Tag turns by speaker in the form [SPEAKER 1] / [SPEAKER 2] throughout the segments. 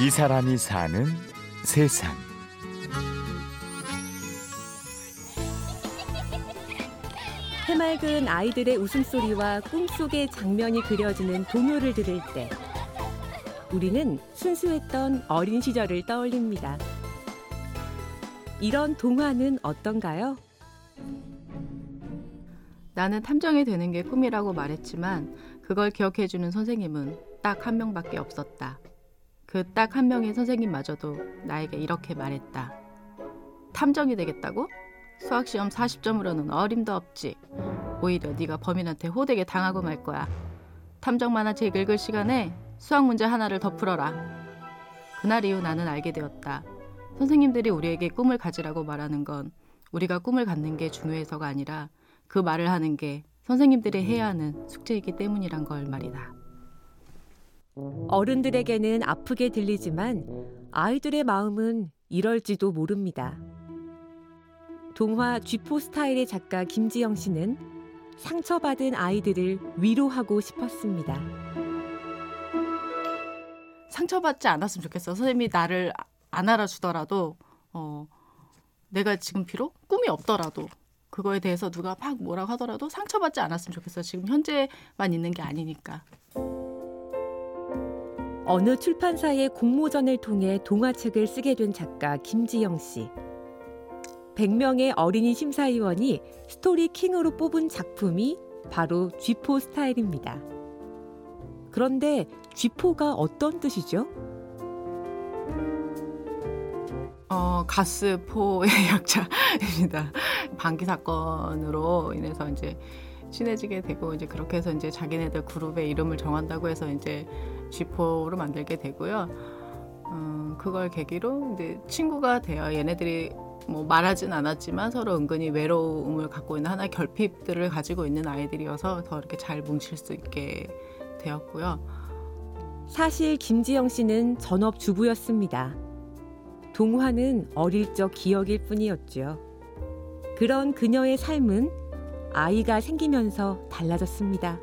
[SPEAKER 1] 이 사람이 사는 세상.
[SPEAKER 2] 해맑은 아이들의 웃음소리와 꿈속의 장면이 그려지는 동요를 들을 때 우리는 순수했던 어린 시절을 떠올립니다. 이런 동화는 어떤가요?
[SPEAKER 3] 나는 탐정이 되는 게 꿈이라고 말했지만 그걸 기억해주는 선생님은 딱 한 명밖에 없었다. 그 딱 한 명의 선생님마저도 나에게 이렇게 말했다. 탐정이 되겠다고? 수학시험 40점으로는 어림도 없지. 오히려 네가 범인한테 호되게 당하고 말 거야. 탐정 만화 책 읽을 시간에 수학 문제 하나를 더 풀어라. 그날 이후 나는 알게 되었다. 선생님들이 우리에게 꿈을 가지라고 말하는 건 우리가 꿈을 갖는 게 중요해서가 아니라 그 말을 하는 게 선생님들이 해야 하는 숙제이기 때문이란 걸 말이다.
[SPEAKER 2] 어른들에게는 아프게 들리지만 아이들의 마음은 이럴지도 모릅니다. 동화 쥐포 스타일의 작가 김지영 씨는 상처받은 아이들을 위로하고 싶었습니다.
[SPEAKER 3] 상처받지 않았으면 좋겠어. 선생님이 나를 안 알아주더라도 어, 내가 지금 비록 꿈이 없더라도 그거에 대해서 누가 막 뭐라고 하더라도 상처받지 않았으면 좋겠어. 지금 현재만 있는 게 아니니까.
[SPEAKER 2] 어느 출판사의 공모전을 통해 동화책을 쓰게 된 작가 김지영 씨. 100명의 어린이 심사위원이 스토리 킹으로 뽑은 작품이 바로 쥐포 스타일입니다. 그런데 쥐포가 어떤 뜻이죠?
[SPEAKER 3] 어, 가스포의 약자입니다. 방기 사건으로 인해서 이제 친해지게 되고 이제 그렇게 해서 이제 자기네들 그룹의 이름을 정한다고 해서 이제 쥐포로 만들게 되고요. 음, 그걸 계기로 이제 친구가 돼요. 얘네들이 뭐 말하진 않았지만 서로 은근히 외로움을 갖고 있는 하나의 결핍들을 가지고 있는 아이들이어서 더 이렇게 잘 뭉칠 수 있게 되었고요.
[SPEAKER 2] 사실 김지영 씨는 전업 주부였습니다. 동화는 어릴 적 기억일 뿐이었죠. 그런 그녀의 삶은 아이가 생기면서 달라졌습니다.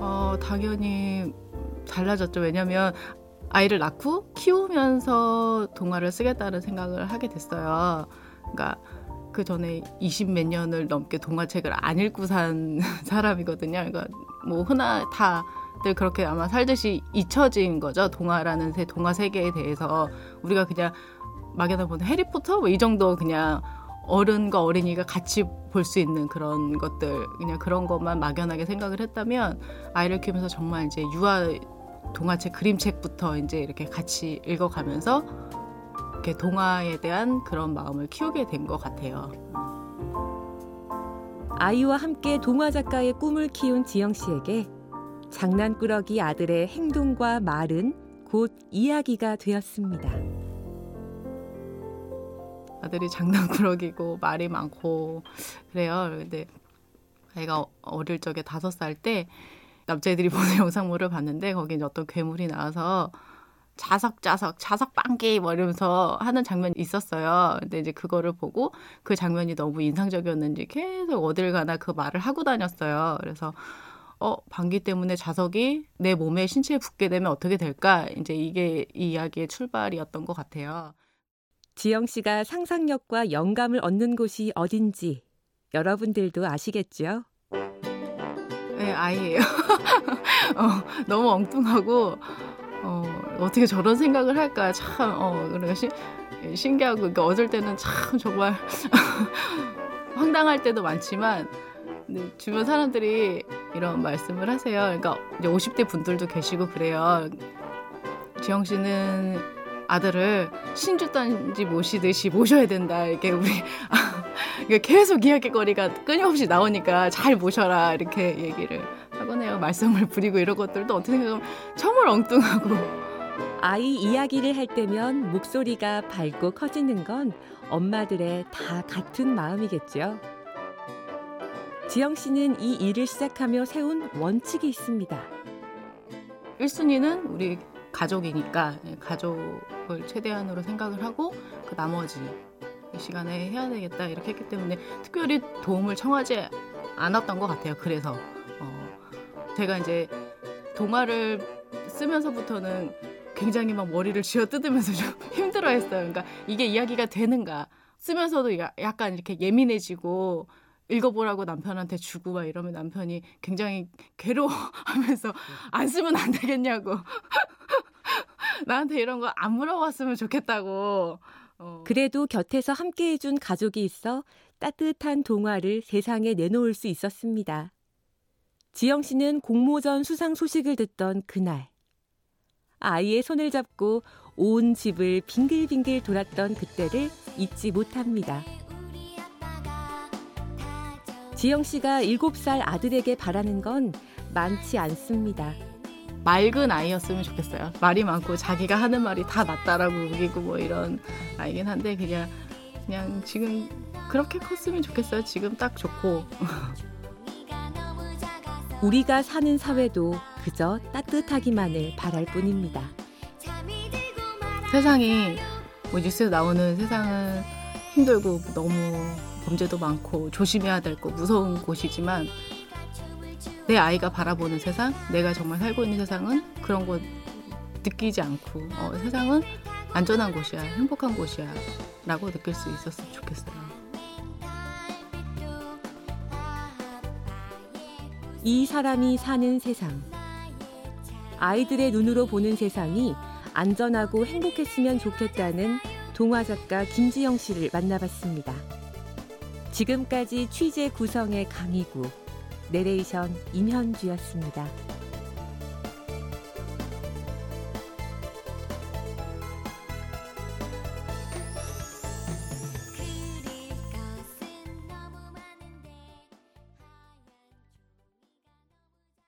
[SPEAKER 3] 어, 당연히 달라졌죠. 왜냐면 아이를 낳고 키우면서 동화를 쓰겠다는 생각을 하게 됐어요. 그러니까 그 전에 20 몇 년을 넘게 동화책을 안 읽고 산 사람이거든요. 그러니까 뭐 흔한 다들 그렇게 아마 살듯이 잊혀진 거죠. 동화라는 세 동화 세계에 대해서 우리가 그냥 막연하 보는 해리포터 뭐 이 정도 그냥 어른과 어린이가 같이 볼 수 있는 그런 것들 그냥 그런 것만 막연하게 생각을 했다면 아이를 키우면서 정말 이제 유아 동화책 그림책부터 이제 이렇게 같이 읽어가면서 이렇게 동화에 대한 그런 마음을 키우게 된 것 같아요.
[SPEAKER 2] 아이와 함께 동화 작가의 꿈을 키운 지영 씨에게 장난꾸러기 아들의 행동과 말은 곧 이야기가 되었습니다.
[SPEAKER 3] 아들이 장난꾸러기고 말이 많고 그래요. 근데 아이가 어릴 적에 다섯 살 때 남자애들이 보는 영상물을 봤는데 거기 이제 어떤 괴물이 나와서 자석자석 자석 빵기 뭐 이러면서 하는 장면이 있었어요. 근데 이제 그거를 보고 그 장면이 너무 인상적이었는지 계속 어딜 가나 그 말을 하고 다녔어요. 그래서 어 방귀 때문에 자석이 내 몸에 신체에 붙게 되면 어떻게 될까? 이제 이게 이 이야기의 출발이었던 것 같아요.
[SPEAKER 2] 지영 씨가 상상력과 영감을 얻는 곳이 어딘지 여러분들도 아시겠죠?
[SPEAKER 3] 네, 아이예요. 어, 너무 엉뚱하고 어, 어떻게 저런 생각을 할까 참 어, 그러니까 시, 신기하고 그러니까 어쩔 때는 참 정말 황당할 때도 많지만 주변 사람들이 이런 말씀을 하세요. 그러니까 이제 50대 분들도 계시고 그래요. 지영 씨는 아들을 신주단지 모시듯이 모셔야 된다. 이렇게 우리 계속 이야기거리가 끊임없이 나오니까 잘 모셔라 이렇게 얘기를 하곤 해요. 말썽을 부리고 이런 것들도 어떻게 생각하면 정말 엉뚱하고.
[SPEAKER 2] 아이 이야기를 할 때면 목소리가 밝고 커지는 건 엄마들의 다 같은 마음이겠죠. 지영 씨는 이 일을 시작하며 세운 원칙이 있습니다.
[SPEAKER 3] 1순위는 우리 가족이니까 가족을 최대한으로 생각을 하고 그 나머지 이 시간에 해야 되겠다 이렇게 했기 때문에 특별히 도움을 청하지 않았던 것 같아요. 그래서 어, 제가 이제 동화를 쓰면서부터는 굉장히 막 머리를 쥐어 뜯으면서 좀 힘들어했어요. 그러니까 이게 이야기가 되는가 쓰면서도 야- 약간 이렇게 예민해지고 읽어보라고 남편한테 주고 막 이러면 남편이 굉장히 괴로워하면서 안 쓰면 안 되겠냐고 나한테 이런 거 안 물어봤으면 좋겠다고. 어.
[SPEAKER 2] 그래도 곁에서 함께 해준 가족이 있어 따뜻한 동화를 세상에 내놓을 수 있었습니다. 지영 씨는 공모전 수상 소식을 듣던 그날 아이의 손을 잡고 온 집을 빙글빙글 돌았던 그때를 잊지 못합니다. 지영 씨가 7살 아들에게 바라는 건 많지 않습니다.
[SPEAKER 3] 맑은 아이였으면 좋겠어요. 말이 많고 자기가 하는 말이 다 맞다라고 우기고 뭐 이런 아이긴 한데 그냥 그냥 지금 그렇게 컸으면 좋겠어요. 지금 딱 좋고
[SPEAKER 2] 우리가 사는 사회도 그저 따뜻하기만을 바랄 뿐입니다.
[SPEAKER 3] 세상이 뭐 뉴스에 나오는 세상은 힘들고 너무 범죄도 많고 조심해야 될 거 무서운 곳이지만 내 아이가 바라보는 세상, 내가 정말 살고 있는 세상은 그런 거 느끼지 않고 어, 세상은 안전한 곳이야, 행복한 곳이야 라고 느낄 수 있었으면 좋겠어요.
[SPEAKER 2] 이 사람이 사는 세상. 아이들의 눈으로 보는 세상이 안전하고 행복했으면 좋겠다는 동화 작가 김지영 씨를 만나봤습니다. 지금까지 취재 구성의 강희구, 내레이션 임현주였습니다.